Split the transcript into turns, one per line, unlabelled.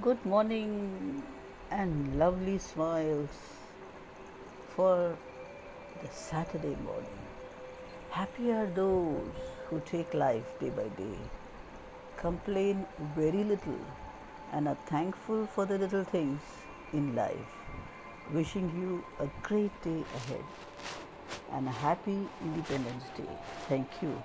Good morning and lovely smiles for the Saturday morning. Happy are those who take life day by day, complain very little, and are thankful for the little things in life. Wishing you a great day ahead and a happy Independence Day. Thank you.